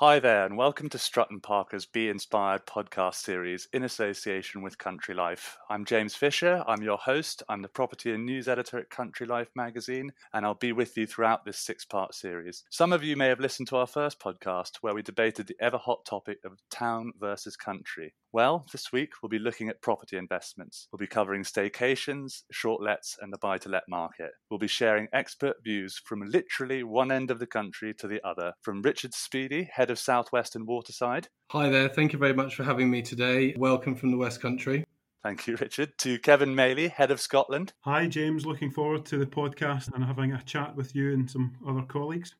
Hi there, and welcome to Strutt & Parker's Be Inspired podcast series in association with Country Life. I'm James Fisher. I'm your host. I'm the property and news editor at Country Life magazine, and I'll be with you throughout this six part series. Some of you may have listened to our first podcast where we debated the ever hot topic of town versus country. Well, this week we'll be looking at property investments. We'll be covering staycations, short lets, and the buy to let market. We'll be sharing expert views from literally one end of the country to the other. From Richard Speedy, head of Southwest and Waterside. Hi there, thank you very much for having me today. Welcome from the West Country. Thank you, Richard. To Kevin Maley, head of Scotland. Hi, James. Looking forward to the podcast and having a chat with you and some other colleagues.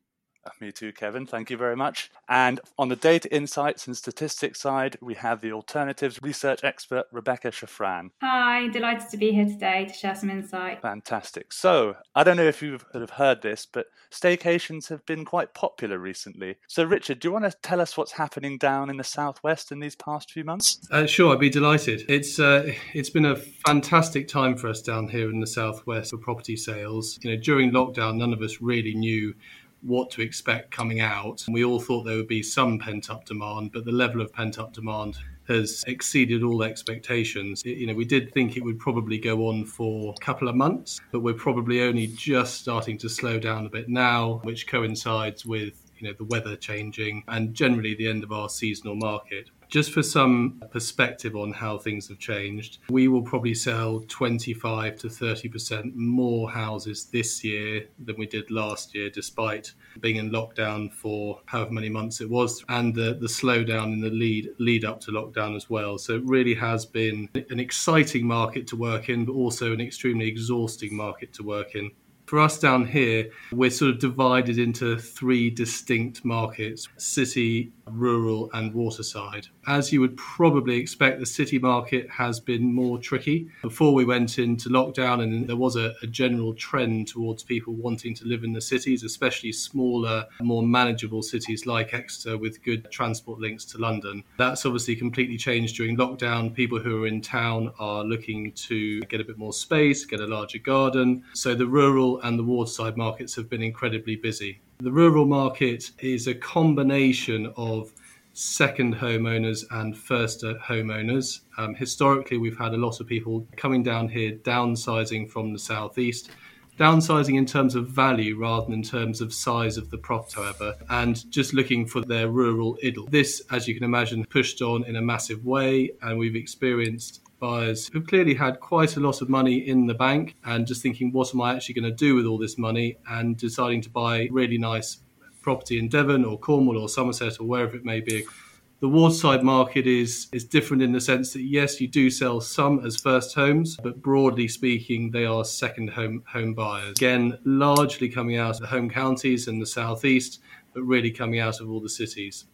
Me too, Kevin. Thank you very much. And on the data insights and statistics side, we have the alternatives research expert, Rebecca Shafran. Hi, delighted to be here today to share some insight. Fantastic. So, I don't know if you've heard this, but staycations have been quite popular recently. So, Richard, do you want to tell us what's happening down in the southwest in these past few months? Uh, sure, I'd be delighted. It's uh, it's been a fantastic time for us down here in the southwest for property sales. You know, during lockdown, none of us really knew what to expect coming out. We all thought there would be some pent up demand, but the level of pent up demand has exceeded all expectations. You know, we did think it would probably go on for a couple of months, but we're probably only just starting to slow down a bit now, which coincides with you know the weather changing and generally the end of our seasonal market. Just for some perspective on how things have changed, we will probably sell 25 to 30% more houses this year than we did last year, despite being in lockdown for however many months it was, and the, the slowdown in the lead lead up to lockdown as well. So it really has been an exciting market to work in, but also an extremely exhausting market to work in for us down here, we're sort of divided into three distinct markets city, rural, and waterside. As you would probably expect, the city market has been more tricky. Before we went into lockdown, and there was a, a general trend towards people wanting to live in the cities, especially smaller, more manageable cities like Exeter with good transport links to London. That's obviously completely changed during lockdown. People who are in town are looking to get a bit more space, get a larger garden. So the rural and the waterside markets have been incredibly busy. The rural market is a combination of second homeowners and first homeowners. Um, historically, we've had a lot of people coming down here downsizing from the southeast. Downsizing in terms of value rather than in terms of size of the property, however, and just looking for their rural idyll. This, as you can imagine, pushed on in a massive way, and we've experienced buyers who've clearly had quite a lot of money in the bank and just thinking, what am I actually going to do with all this money? And deciding to buy really nice property in Devon or Cornwall or Somerset or wherever it may be. The waterside market is is different in the sense that yes, you do sell some as first homes, but broadly speaking, they are second home home buyers. Again, largely coming out of the home counties and the southeast, but really coming out of all the cities.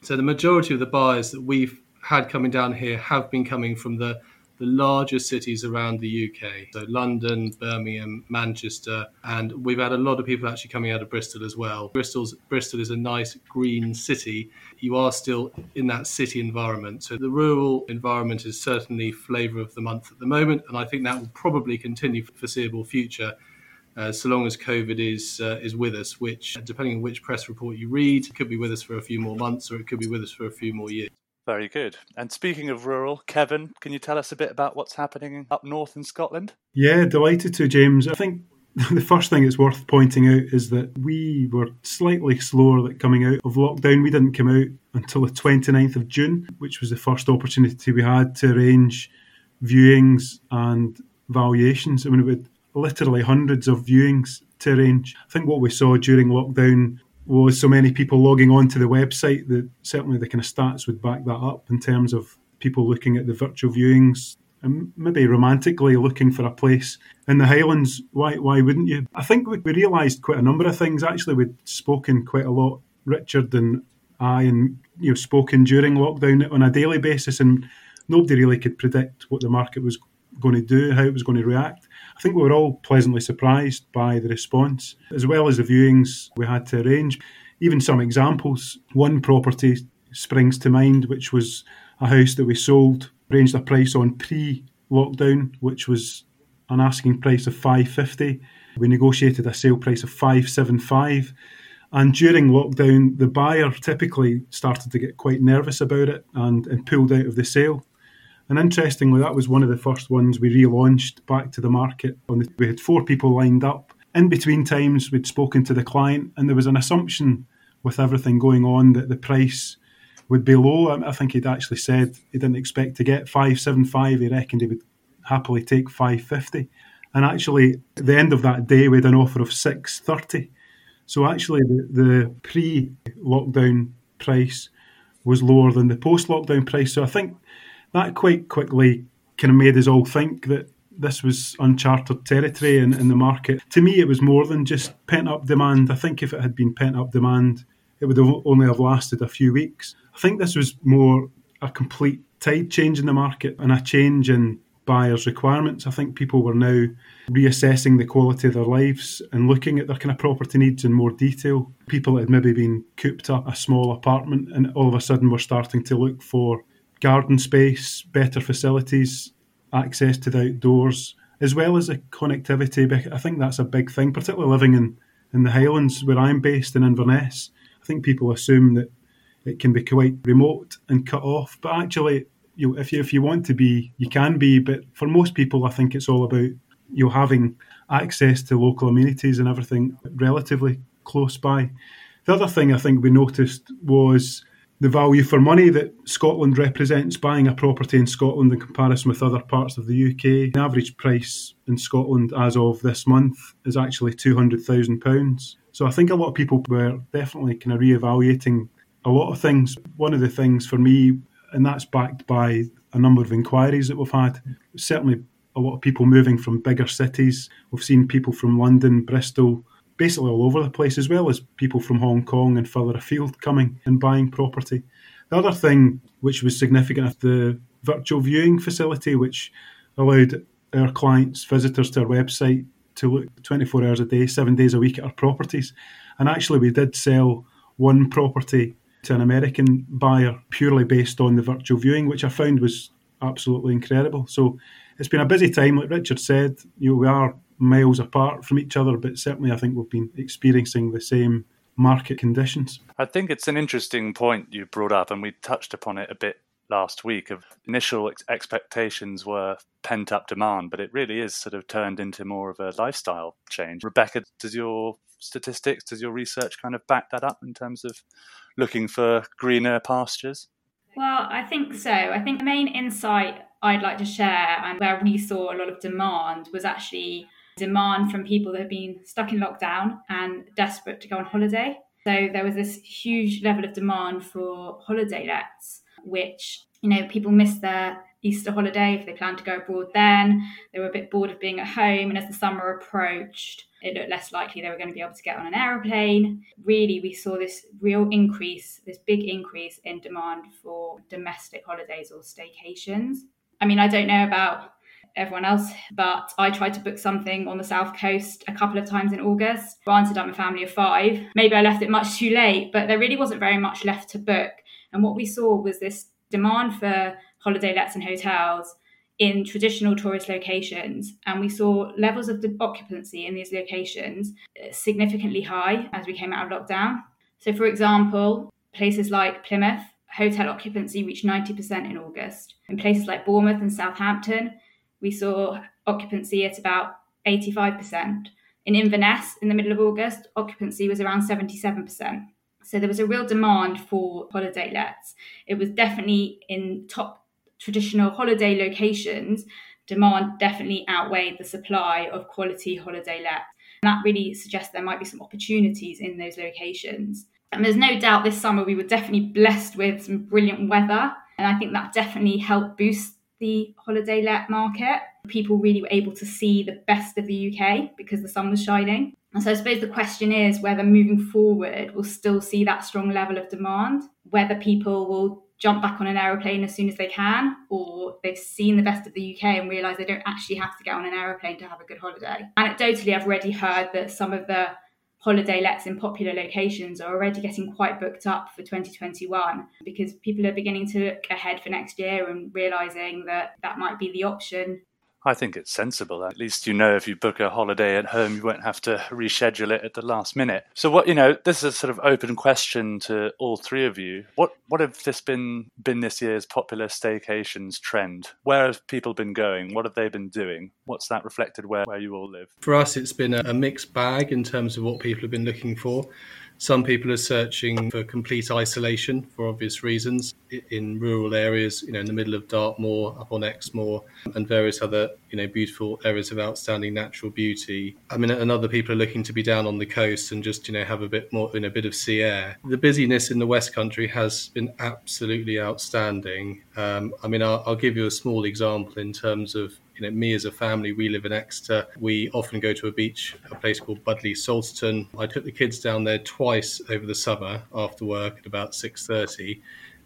So the majority of the buyers that we've had coming down here have been coming from the the larger cities around the UK. So London, Birmingham, Manchester, and we've had a lot of people actually coming out of Bristol as well. Bristol's Bristol is a nice green city. You are still in that city environment. So the rural environment is certainly flavour of the month at the moment, and I think that will probably continue for foreseeable future. Uh, so long as COVID is uh, is with us, which, depending on which press report you read, could be with us for a few more months or it could be with us for a few more years. Very good. And speaking of rural, Kevin, can you tell us a bit about what's happening up north in Scotland? Yeah, delighted to, James. I think the first thing that's worth pointing out is that we were slightly slower at coming out of lockdown. We didn't come out until the 29th of June, which was the first opportunity we had to arrange viewings and valuations. I mean, we had literally hundreds of viewings to arrange. I think what we saw during lockdown was so many people logging on to the website that certainly the kind of stats would back that up in terms of people looking at the virtual viewings and maybe romantically looking for a place in the Highlands. Why why wouldn't you? I think we, we realised quite a number of things. Actually, we'd spoken quite a lot, Richard and I, and you know spoken during lockdown on a daily basis, and nobody really could predict what the market was going to do, how it was going to react. I think we were all pleasantly surprised by the response, as well as the viewings we had to arrange. Even some examples. One property springs to mind, which was a house that we sold, arranged a price on pre lockdown, which was an asking price of 550. We negotiated a sale price of 575. And during lockdown, the buyer typically started to get quite nervous about it and, and pulled out of the sale. And interestingly, that was one of the first ones we relaunched back to the market. We had four people lined up. In between times, we'd spoken to the client, and there was an assumption with everything going on that the price would be low. Um, I think he'd actually said he didn't expect to get 575. He reckoned he would happily take 550. And actually, at the end of that day, we had an offer of 630. So actually, the, the pre-lockdown price was lower than the post-lockdown price. So I think that quite quickly kind of made us all think that this was uncharted territory in, in the market. To me, it was more than just pent up demand. I think if it had been pent up demand, it would have only have lasted a few weeks. I think this was more a complete tide change in the market and a change in buyers' requirements. I think people were now reassessing the quality of their lives and looking at their kind of property needs in more detail. People that had maybe been cooped up a small apartment and all of a sudden were starting to look for garden space, better facilities, access to the outdoors, as well as the connectivity. I think that's a big thing, particularly living in, in the Highlands where I'm based in Inverness. I think people assume that it can be quite remote and cut off, but actually you know, if you if you want to be, you can be. But for most people, I think it's all about you know, having access to local amenities and everything relatively close by. The other thing I think we noticed was the value for money that Scotland represents buying a property in Scotland in comparison with other parts of the UK. The average price in Scotland as of this month is actually £200,000. So I think a lot of people were definitely kind of re-evaluating a lot of things. One of the things for me and that's backed by a number of inquiries that we've had. Certainly, a lot of people moving from bigger cities. We've seen people from London, Bristol, basically all over the place, as well as people from Hong Kong and further afield coming and buying property. The other thing which was significant, the virtual viewing facility, which allowed our clients, visitors to our website, to look 24 hours a day, seven days a week at our properties. And actually, we did sell one property to an American buyer purely based on the virtual viewing, which I found was absolutely incredible. So it's been a busy time, like Richard said. You know, we are miles apart from each other, but certainly I think we've been experiencing the same market conditions. I think it's an interesting point you brought up, and we touched upon it a bit last week. Of initial ex- expectations were pent up demand, but it really is sort of turned into more of a lifestyle change. Rebecca, does your statistics, does your research kind of back that up in terms of looking for greener pastures? Well, I think so. I think the main insight I'd like to share and where we saw a lot of demand was actually demand from people that have been stuck in lockdown and desperate to go on holiday. So there was this huge level of demand for holiday lets, which, you know, people missed their Easter holiday if they planned to go abroad then. They were a bit bored of being at home. And as the summer approached, it looked less likely they were going to be able to get on an aeroplane. Really, we saw this real increase, this big increase in demand for domestic holidays or staycations. I mean, I don't know about everyone else, but I tried to book something on the south coast a couple of times in August. Granted, I'm a family of five. Maybe I left it much too late, but there really wasn't very much left to book. And what we saw was this demand for holiday lets and hotels in traditional tourist locations. And we saw levels of occupancy in these locations uh, significantly high as we came out of lockdown. So, for example, places like Plymouth, hotel occupancy reached 90% in August. In places like Bournemouth and Southampton, we saw occupancy at about 85%. In Inverness, in the middle of August, occupancy was around 77%. So there was a real demand for holiday lets. It was definitely in top traditional holiday locations, demand definitely outweighed the supply of quality holiday lets. And that really suggests there might be some opportunities in those locations. And there's no doubt this summer we were definitely blessed with some brilliant weather. And I think that definitely helped boost the holiday let market. People really were able to see the best of the UK because the sun was shining. And so I suppose the question is whether moving forward we'll still see that strong level of demand, whether people will jump back on an aeroplane as soon as they can, or they've seen the best of the UK and realise they don't actually have to get on an aeroplane to have a good holiday. Anecdotally, I've already heard that some of the holiday lets in popular locations are already getting quite booked up for 2021 because people are beginning to look ahead for next year and realizing that that might be the option I think it's sensible. At least you know if you book a holiday at home, you won't have to reschedule it at the last minute. So, what you know, this is a sort of open question to all three of you. What what have this been been this year's popular staycations trend? Where have people been going? What have they been doing? What's that reflected where where you all live? For us, it's been a mixed bag in terms of what people have been looking for. Some people are searching for complete isolation for obvious reasons in rural areas, you know, in the middle of Dartmoor, up on Exmoor, and various other, you know, beautiful areas of outstanding natural beauty. I mean, and other people are looking to be down on the coast and just, you know, have a bit more, in a bit of sea air. The busyness in the West Country has been absolutely outstanding. Um, I mean, I'll, I'll give you a small example in terms of you know, me as a family, we live in Exeter. We often go to a beach, a place called Budleigh Salterton. I took the kids down there twice over the summer after work at about 6.30.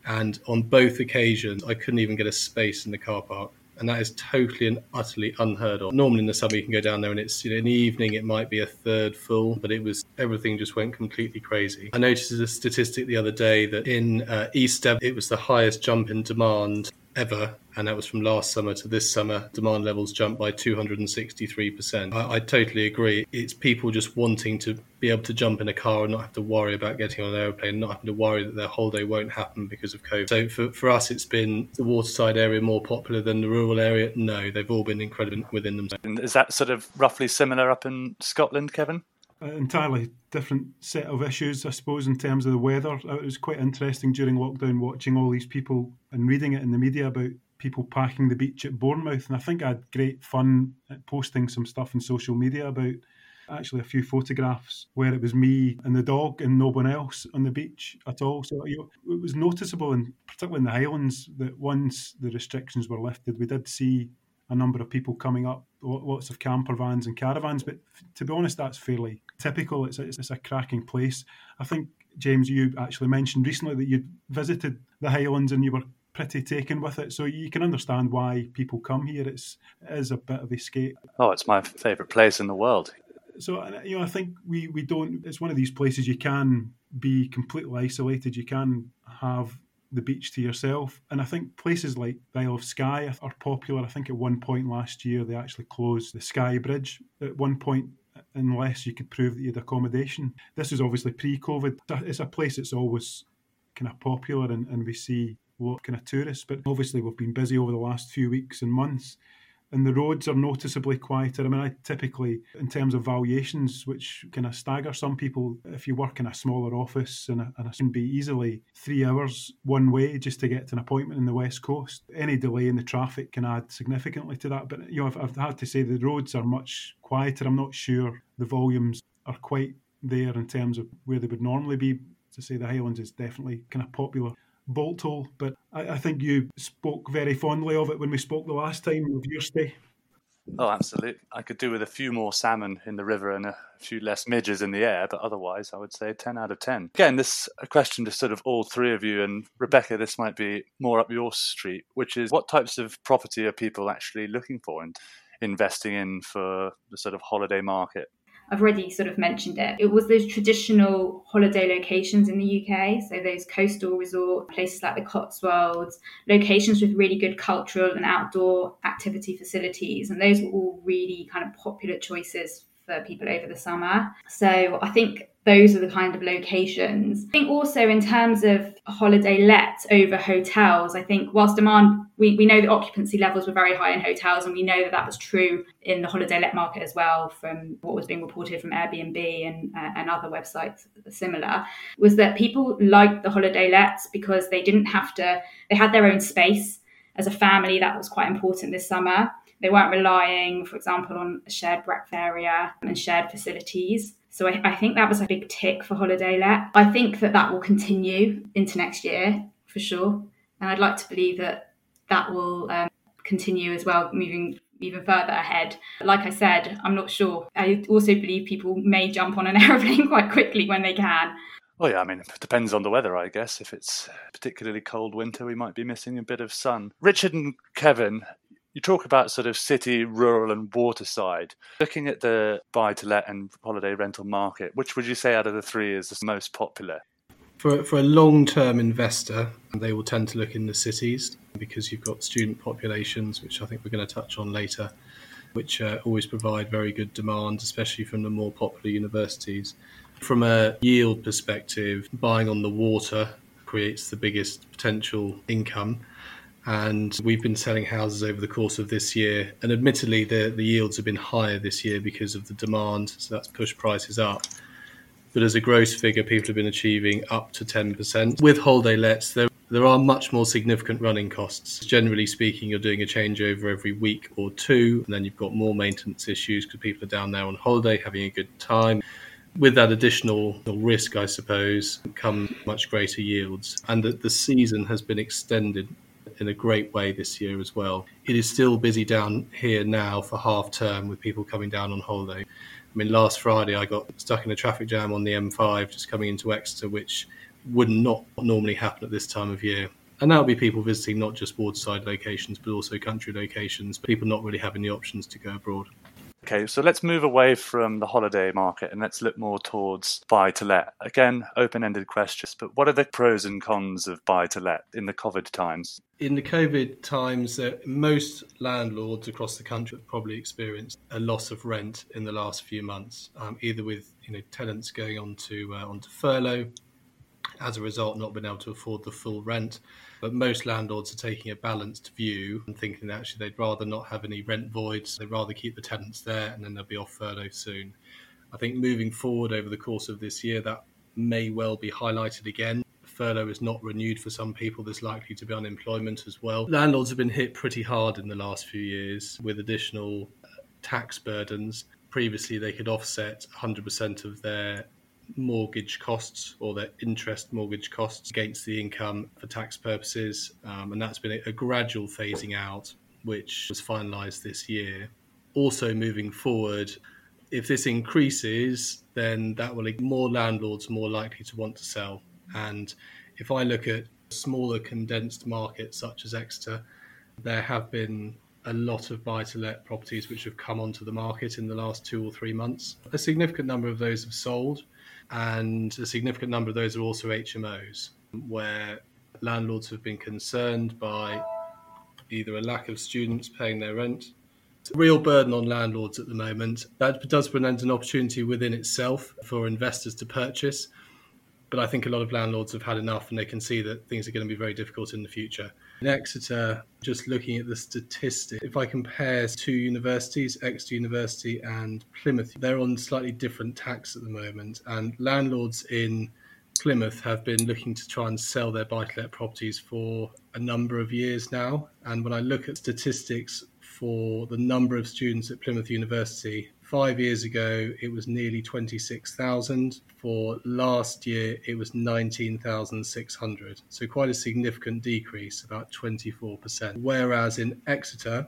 And on both occasions, I couldn't even get a space in the car park and that is totally and utterly unheard of. Normally in the summer you can go down there and it's you know in the evening it might be a third full, but it was everything just went completely crazy. I noticed a statistic the other day that in uh, East Devon, it was the highest jump in demand ever, and that was from last summer to this summer. Demand levels jumped by 263%. I, I, totally agree. It's people just wanting to be able to jump in a car and not have to worry about getting on an aeroplane, not having to worry that their holiday won't happen because of COVID. So for, for us, it's been the waterside area more popular than the rural area. No, they've all been incredible within themselves. Is that sort of roughly similar up in Scotland, Kevin? Entirely different set of issues, I suppose, in terms of the weather. It was quite interesting during lockdown watching all these people and reading it in the media about people packing the beach at Bournemouth. And I think I had great fun posting some stuff on social media about actually a few photographs where it was me and the dog and no one else on the beach at all. So you know, it was noticeable, and particularly in the Highlands, that once the restrictions were lifted, we did see a number of people coming up, lots of camper vans and caravans. But to be honest, that's fairly typical. It's a, it's a cracking place. I think, James, you actually mentioned recently that you'd visited the Highlands and you were pretty taken with it. So you can understand why people come here. It's, it is a bit of escape. Oh, it's my favourite place in the world. So you know, I think we we don't. It's one of these places you can be completely isolated. You can have the beach to yourself. And I think places like the Isle of Skye are popular. I think at one point last year they actually closed the Skye Bridge at one point unless you could prove that you had accommodation. This is obviously pre-COVID. It's a place that's always kind of popular and, and we see of kind of tourists, but obviously we've been busy over the last few weeks and months and the roads are noticeably quieter. I mean, I typically, in terms of valuations, which kind of stagger some people, if you work in a smaller office and, it can be easily three hours one way just to get to an appointment in the West Coast, any delay in the traffic can add significantly to that. But, you know, I've, I've had to say the roads are much quieter. I'm not sure the volumes are quite there in terms of where they would normally be. To say the Highlands is definitely kind of popular bolt hole. But I, I, think you spoke very fondly of it when we spoke the last time of your stay. Oh, absolutely. I could do with a few more salmon in the river and a few less midges in the air, but otherwise, I would say 10 out of 10. Again, this a question to sort of all three of you, and Rebecca, this might be more up your street, which is what types of property are people actually looking for and investing in for the sort of holiday market? I've already sort of mentioned it. It was those traditional holiday locations in the UK, so those coastal resort places like the Cotswolds, locations with really good cultural and outdoor activity facilities, and those were all really kind of popular choices for people over the summer. So I think those are the kind of locations. I think also in terms of holiday let over hotels, I think whilst demand, we, we know that occupancy levels were very high in hotels, and we know that that was true in the holiday let market as well from what was being reported from Airbnb and, uh, and other websites similar, was that people liked the holiday lets because they didn't have to, they had their own space. As a family, that was quite important this summer. They weren't relying, for example, on a shared breakfast area and shared facilities. So I, I think that was a big tick for holiday let. I think that that will continue into next year for sure, and I'd like to believe that that will um, continue as well, moving even further ahead. Like I said, I'm not sure. I also believe people may jump on an aeroplane quite quickly when they can. Well, yeah, I mean, it depends on the weather, I guess. If it's particularly cold winter, we might be missing a bit of sun. Richard and Kevin, you talk about sort of city, rural, and waterside. Looking at the buy to let and holiday rental market, which would you say out of the three is the most popular? For, for a long term investor, they will tend to look in the cities because you've got student populations, which I think we're going to touch on later, which uh, always provide very good demand, especially from the more popular universities. From a yield perspective, buying on the water creates the biggest potential income. And we've been selling houses over the course of this year. And admittedly, the, the yields have been higher this year because of the demand. So that's pushed prices up but as a gross figure, people have been achieving up to 10%. With holiday lets, there, there are much more significant running costs. Generally speaking, you're doing a changeover every week or two, and then you've got more maintenance issues because people are down there on holiday having a good time. With that additional risk, I suppose, come much greater yields. And that the season has been extended in a great way this year as well. It is still busy down here now for half term with people coming down on holiday. I mean, last Friday I got stuck in a traffic jam on the M5 just coming into Exeter, which would not normally happen at this time of year. And that'll be people visiting not just waterside locations, but also country locations, people not really having the options to go abroad. Okay, so let's move away from the holiday market and let's look more towards buy to let. Again, open ended questions, but what are the pros and cons of buy to let in the COVID times? In the COVID times, uh, most landlords across the country have probably experienced a loss of rent in the last few months, um, either with you know tenants going onto uh, onto furlough, as a result, not been able to afford the full rent but most landlords are taking a balanced view and thinking that actually they'd rather not have any rent voids, they'd rather keep the tenants there and then they'll be off furlough soon. I think moving forward over the course of this year, that may well be highlighted again. Furlough is not renewed for some people, there's likely to be unemployment as well. Landlords have been hit pretty hard in the last few years with additional uh, tax burdens. Previously, they could offset 100% of their mortgage costs or their interest mortgage costs against the income for tax purposes. Um, and that's been a, a gradual phasing out, which was finalised this year. Also, moving forward, if this increases, then that will make more landlords more likely to want to sell. And if I look at smaller condensed markets such as Exeter, there have been a lot of buy to let properties which have come onto the market in the last two or three months. A significant number of those have sold, and a significant number of those are also HMOs, where landlords have been concerned by either a lack of students paying their rent. It's a real burden on landlords at the moment. That does present an opportunity within itself for investors to purchase. But I think a lot of landlords have had enough and they can see that things are going to be very difficult in the future. In Exeter, just looking at the statistics, if I compare two universities, Exeter University and Plymouth, they're on slightly different tax at the moment. And landlords in Plymouth have been looking to try and sell their buy to let properties for a number of years now. And when I look at statistics for the number of students at Plymouth University, five years ago it was nearly 26,000. For last year it was 19,600. So quite a significant decrease, about 24%. Whereas in Exeter,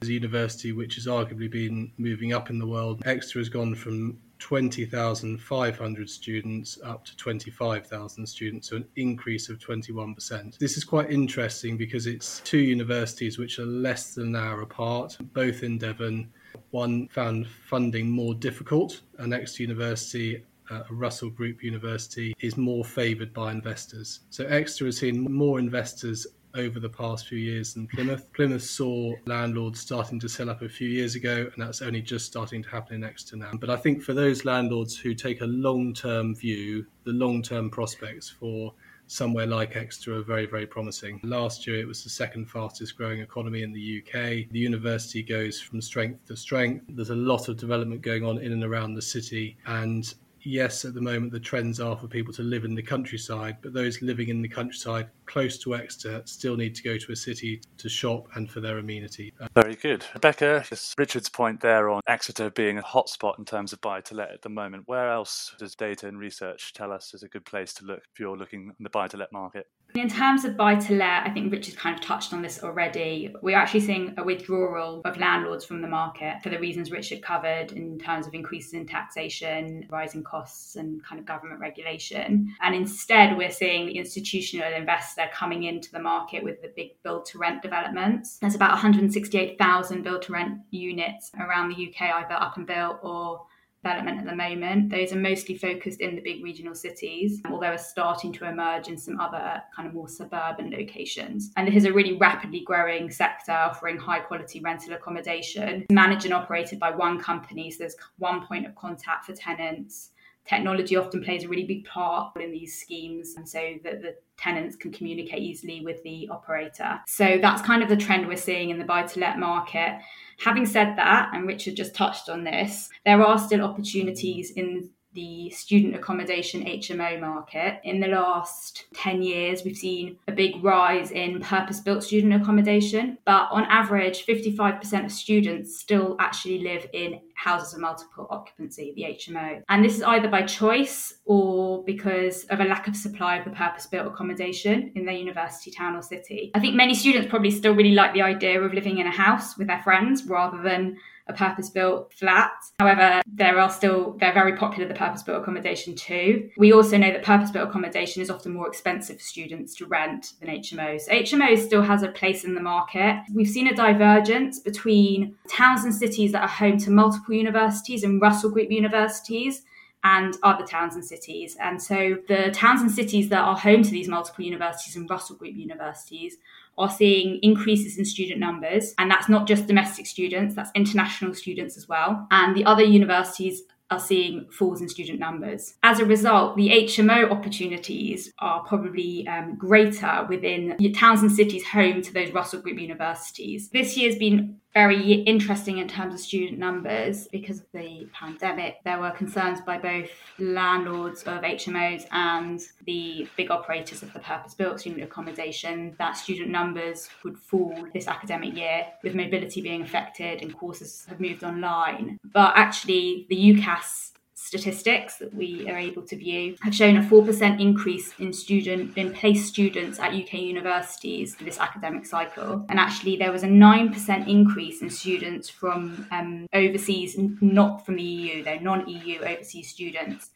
a university which has arguably been moving up in the world, Exeter has gone from 20,500 students up to 25,000 students, so an increase of 21%. This is quite interesting because it's two universities which are less than an hour apart, both in Devon one found funding more difficult, and Exeter University uh, Russell Group University is more favoured by investors. So Exeter has seen more investors over the past few years than Plymouth. Plymouth saw landlords starting to sell up a few years ago, and that's only just starting to happen in Exeter now. But I think for those landlords who take a long term view, the long term prospects for somewhere like Exeter are very, very promising. Last year, it was the second fastest growing economy in the UK. The university goes from strength to strength. There's a lot of development going on in and around the city, and yes, at the moment the trends are for people to live in the countryside, but those living in the countryside close to Exeter still need to go to a city to shop and for their amenity. Very good. Rebecca, Richard's point there on Exeter being a hotspot in terms of buy to let at the moment, where else does data and research tell us is a good place to look if you're looking in the buy to let market? In terms of buy to let, I think Richard kind of touched on this already. We're actually seeing a withdrawal of landlords from the market for the reasons Richard covered in terms of increases in taxation, rising costs, and kind of government regulation. And instead, we're seeing the institutional investor coming into the market with the big build to rent developments. There's about 168,000 build to rent units around the UK, either up and built or development at the moment. Those are mostly focused in the big regional cities, although are starting to emerge in some other kind of more suburban locations. And it is a really rapidly growing sector offering high quality rental accommodation, managed and operated by one company. So there's one point of contact for tenants technology often plays a really big part in these schemes and so that the tenants can communicate easily with the operator. So that's kind of the trend we're seeing in the buy to let market. Having said that and richard just touched on this there are still opportunities in the student accommodation HMO market. In the last 10 years, we've seen a big rise in purpose built student accommodation, but on average, 55% of students still actually live in houses of multiple occupancy, the HMO. And this is either by choice or because of a lack of supply of the purpose built accommodation in their university town or city. I think many students probably still really like the idea of living in a house with their friends rather than a purpose built flat. However, there are still, they're very popular, the purpose built accommodation too. We also know that purpose built accommodation is often more expensive for students to rent than HMOs. HMOs still has a place in the market. We've seen a divergence between towns and cities that are home to multiple universities and Russell Group universities and other towns and cities. And so the towns and cities that are home to these multiple universities and Russell Group universities are seeing increases in student numbers. And that's not just domestic students, that's international students as well. And the other universities are seeing falls in student numbers. As a result, the HMO opportunities are probably um, greater within towns and cities home to those Russell Group universities. This year's been very interesting in terms of student numbers because of the pandemic. There were concerns by both landlords of HMOs and the big operators of the purpose built student accommodation that student numbers would fall this academic year with mobility being affected and courses have moved online. But actually, the UCAS statistics that we are able to view have shown a 4% increase in student in placed students at UK universities this academic cycle. And actually there was a 9% increase in students from um, overseas not from the EU though non-EU overseas students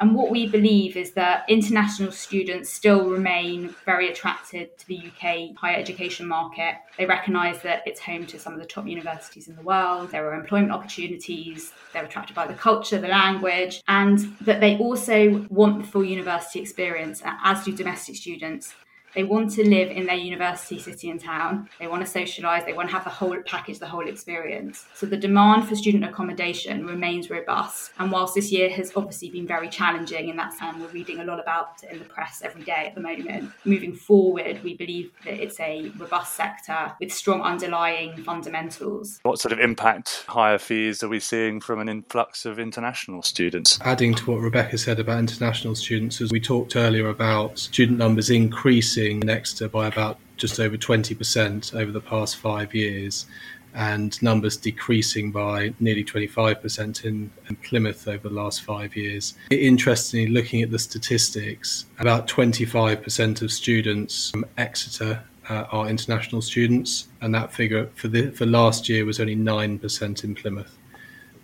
and what we believe is that international students still remain very attracted to the UK higher education market. They recognise that it's home to some of the top universities in the world, there are employment opportunities, they're attracted by the culture, the language, and that they also want the full university experience, as do domestic students. They want to live in their university city and town. They want to socialise. They want to have the whole package, the whole experience. So the demand for student accommodation remains robust. And whilst this year has obviously been very challenging, and that's time we're reading a lot about it in the press every day at the moment, moving forward, we believe that it's a robust sector with strong underlying fundamentals. What sort of impact higher fees are we seeing from an influx of international students? Adding to what Rebecca said about international students, as we talked earlier about student numbers increasing Exeter by about just over 20% over the past five years, and numbers decreasing by nearly 25% in, in, Plymouth over the last five years. Interestingly, looking at the statistics, about 25% of students from Exeter uh, are international students, and that figure for the for last year was only 9% in Plymouth.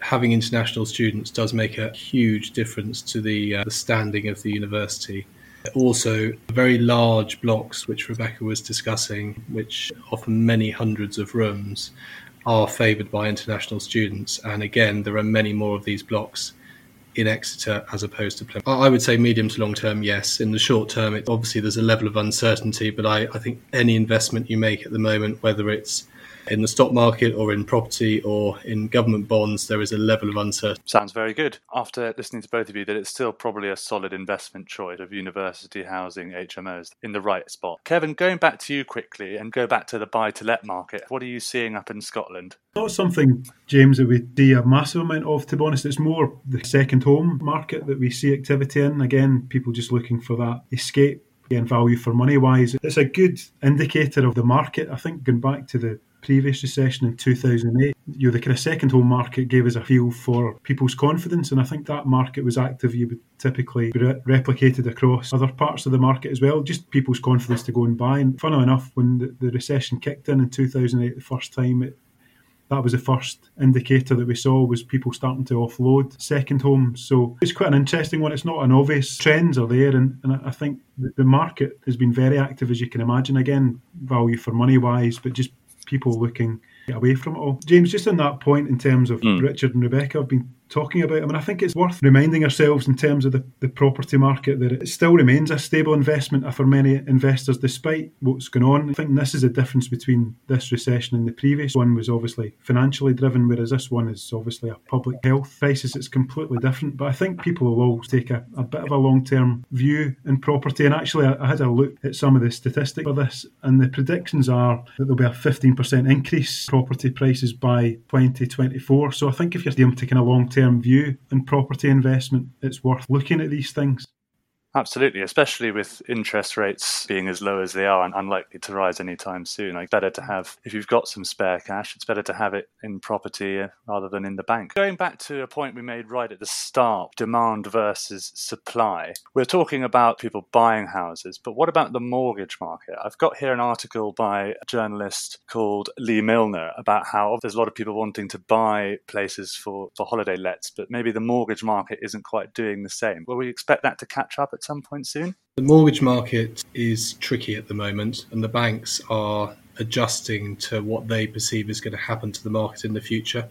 Having international students does make a huge difference to the, uh, the standing of the university also, very large blocks, which Rebecca was discussing, which often many hundreds of rooms, are favoured by international students. And again, there are many more of these blocks in Exeter as opposed to Plymouth. I would say medium to long term, yes. In the short term, it, obviously there's a level of uncertainty, but I, I think any investment you make at the moment, whether it's in the stock market or in property or in government bonds, there is a level of uncertainty. Sounds very good. After listening to both of you, that it's still probably a solid investment choice of university housing HMOs in the right spot. Kevin, going back to you quickly and go back to the buy to let market, what are you seeing up in Scotland? Not something, James, that we see a massive amount of, to be honest. It's more the second home market that we see activity in. Again, people just looking for that escape and value for money wise. It's a good indicator of the market. I think going back to the previous recession in 2008, you know, the kind of second home market gave us a feel for people's confidence, and I think that market was active. You would typically re- replicated across other parts of the market as well, just people's confidence to go and buy. And funnily enough, when the, the recession kicked in in 2008, the first time it that was the first indicator that we saw was people starting to offload second homes. So it's quite an interesting one. It's not an obvious trends are there, and, and I think the market has been very active as you can imagine. Again, value for money wise, but just people looking away from it all. James, just on that point in terms of mm. Richard and Rebecca, I've been talking about. I mean, I think it's worth reminding ourselves in terms of the, the property market that it still remains a stable investment for many investors despite what's going on. I think this is a difference between this recession and the previous one was obviously financially driven, whereas this one is obviously a public health crisis. It's completely different. But I think people will always take a, a bit of a long term view in property. And actually, I, I had a look at some of the statistics for this, and the predictions are that there'll be a 15% increase in property prices by 2024. So I think if you're taking a long term view in property investment, it's worth looking at these things. Absolutely, especially with interest rates being as low as they are and unlikely to rise anytime soon. Like better to have, if you've got some spare cash, it's better to have it in property uh, rather than in the bank. Going back to a point we made right at the start, demand versus supply. We're talking about people buying houses, but what about the mortgage market? I've got here an article by a journalist called Lee Milner about how there's a lot of people wanting to buy places for, for holiday lets, but maybe the mortgage market isn't quite doing the same. Will we expect that to catch up at some point soon? The mortgage market is tricky at the moment, and the banks are adjusting to what they perceive is going to happen to the market in the future.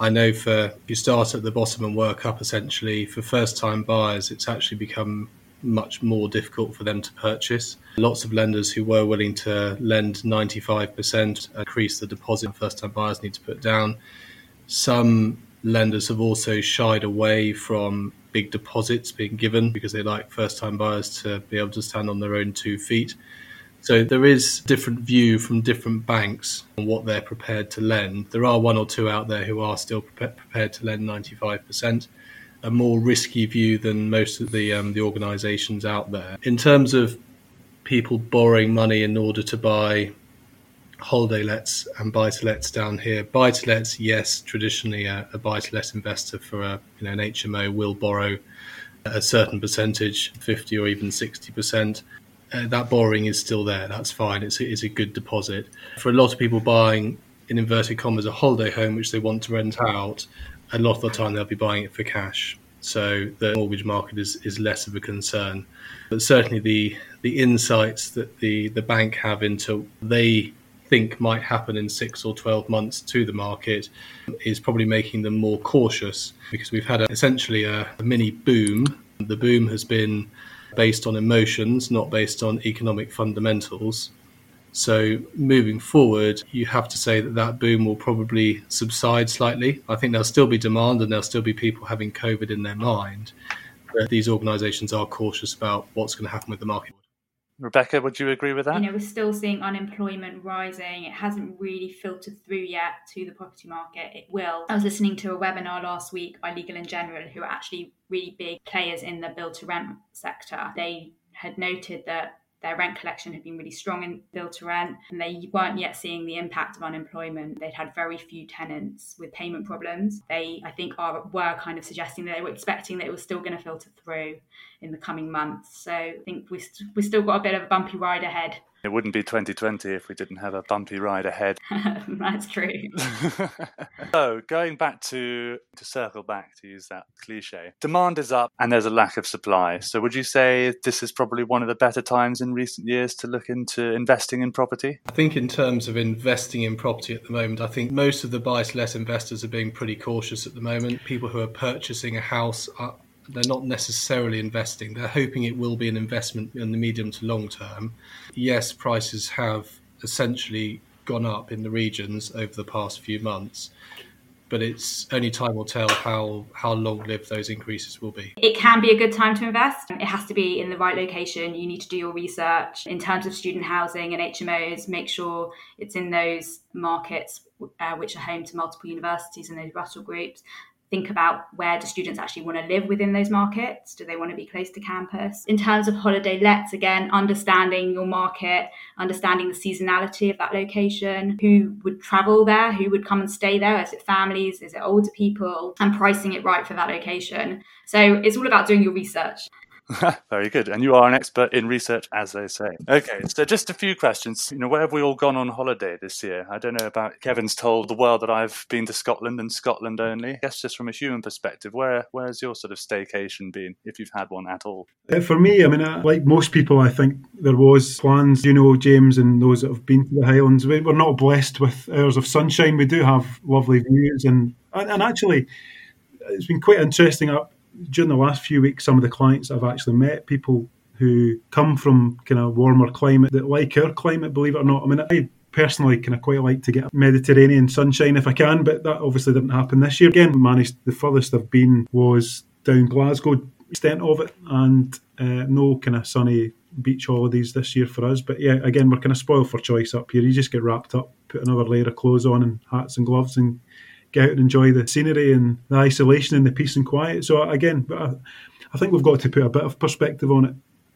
I know for if you start at the bottom and work up essentially, for first time buyers, it's actually become much more difficult for them to purchase. Lots of lenders who were willing to lend 95% increase the deposit first time buyers need to put down. Some lenders have also shied away from big deposits being given because they like first time buyers to be able to stand on their own two feet. So there is different view from different banks on what they're prepared to lend. There are one or two out there who are still prepared to lend 95%, a more risky view than most of the um, the organisations out there. In terms of people borrowing money in order to buy holiday lets and buy to lets down here. Buy to lets, yes, traditionally a, a buy to let investor for a you know an HMO will borrow a certain percentage, fifty or even sixty percent. Uh, that borrowing is still there. That's fine. It's a, it's a good deposit for a lot of people buying in inverted commas a holiday home which they want to rent out. A lot of the time they'll be buying it for cash. So the mortgage market is, is less of a concern. But certainly the the insights that the, the bank have into they think might happen in six or 12 months to the market is probably making them more cautious because we've had a, essentially a, a mini boom. The boom has been based on emotions, not based on economic fundamentals. So moving forward, you have to say that that boom will probably subside slightly. I think there'll still be demand and there'll still be people having COVID in their mind. But these organisations are cautious about what's going to happen with the market. Rebecca, would you agree with that? You know, we're still seeing unemployment rising. It hasn't really filtered through yet to the property market. It will. I was listening to a webinar last week by Legal and General, who are actually really big players in the build to rent sector. They had noted that their rent collection had been really strong in build to rent, and they weren't yet seeing the impact of unemployment. They'd had very few tenants with payment problems. They, I think, are were kind of suggesting that they were expecting that it was still going to filter through in the coming months. So I think we st- we still got a bit of a bumpy ride ahead. It wouldn't be 2020 if we didn't have a bumpy ride ahead. That's true. so, going back to to circle back to use that cliche, demand is up and there's a lack of supply. So, would you say this is probably one of the better times in recent years to look into investing in property? I think, in terms of investing in property at the moment, I think most of the buy to let investors are being pretty cautious at the moment. People who are purchasing a house are they're not necessarily investing. They're hoping it will be an investment in the medium to long term. Yes, prices have essentially gone up in the regions over the past few months, but it's only time will tell how how long lived those increases will be. It can be a good time to invest. It has to be in the right location. You need to do your research in terms of student housing and HMOs. Make sure it's in those markets uh, which are home to multiple universities and those Russell groups think about where do students actually want to live within those markets? Do they want to be close to campus? In terms of holiday lets, again, understanding your market, understanding the seasonality of that location, who would travel there, who would come and stay there? Is it families? Is it older people? And pricing it right for that location. So it's all about doing your research. Very good. And you are an expert in research, as they say. Okay, so just a few questions. You know, where have we all gone on holiday this year? I don't know about Kevin's told the world that I've been to Scotland and Scotland only. I guess just from a human perspective, where where's your sort of staycation been, if you've had one at all? Uh, for me, I mean, uh, like most people, I think there was plans. You know, James and those that have been to the Highlands, we're not blessed with hours of sunshine. We do have lovely views, and and actually it's been quite interesting. Uh, during the last few weeks, some of the clients I've actually met, people who come from kind of warmer climate that like our climate, believe it or not. I mean, I personally kind of quite like to get Mediterranean sunshine if I can, but that obviously didn't happen this year. Again, managed the furthest I've been was down Glasgow extent of it, and uh, no kind of sunny beach holidays this year for us. But yeah, again, we're kind of spoiled for choice up here. You just get wrapped up, put another layer of clothes on and hats and gloves, and get out and enjoy the scenery and the isolation and the peace and quiet. So again, I, I think we've got to put a bit of perspective on it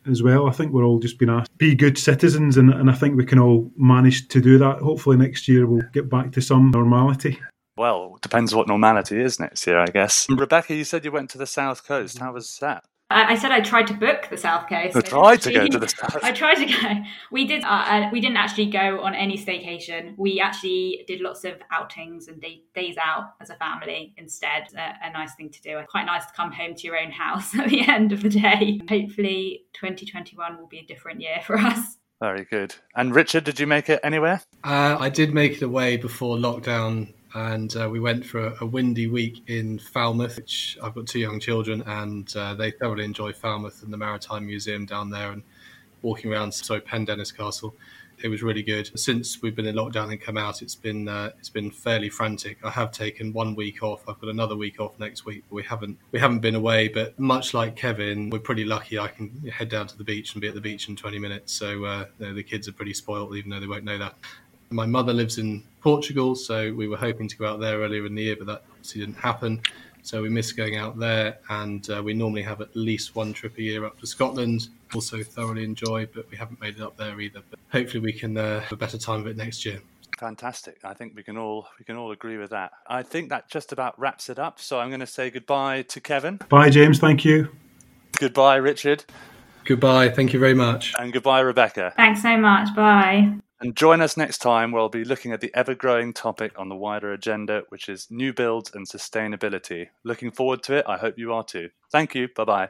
as well. I think we're all just being asked to be good citizens, and, and I think we can all manage to do that. Hopefully, next year we'll get back to some normality. Well, depends what normality is next year, I guess. Rebecca, you said you went to the south coast. How was that? I, I said I tried to book the South Coast. I tried to go to the South. I tried to go. We did. Uh, uh, we didn't actually go on any staycation. We actually did lots of outings and day, days out as a family instead. A, a nice thing to do. Quite nice to come home to your own house at the end of the day. Hopefully, 2021 will be a different year for us. Very good. And Richard, did you make it anywhere? Uh, I did make it away before lockdown and uh, we went for a, windy week in Falmouth. Which I've got two young children, and uh, they thoroughly enjoy Falmouth and the Maritime Museum down there, and walking around. So Pendennis Castle, it was really good. Since we've been in lockdown and come out, it's been uh, it's been fairly frantic. I have taken one week off. I've got another week off next week. We haven't we haven't been away, but much like Kevin, we're pretty lucky. I can head down to the beach and be at the beach in 20 minutes. So uh, the kids are pretty spoiled, even though they won't know that. My mother lives in Portugal, so we were hoping to go out there earlier in the year, but that obviously didn't happen. So we missed going out there, and uh, we normally have at least one trip a year up to Scotland. Also thoroughly enjoy, but we haven't made it up there either. But hopefully we can uh, have a better time of it next year. Fantastic. I think we can all we can all agree with that. I think that just about wraps it up. So I'm going to say goodbye to Kevin. Bye, James. Thank you. Goodbye, Richard. Goodbye. Thank you very much. And goodbye, Rebecca. Thanks so much. Bye. And join us next time where we'll be looking at the ever growing topic on the wider agenda, which is new builds and sustainability. Looking forward to it. I hope you are too. Thank you. Bye bye.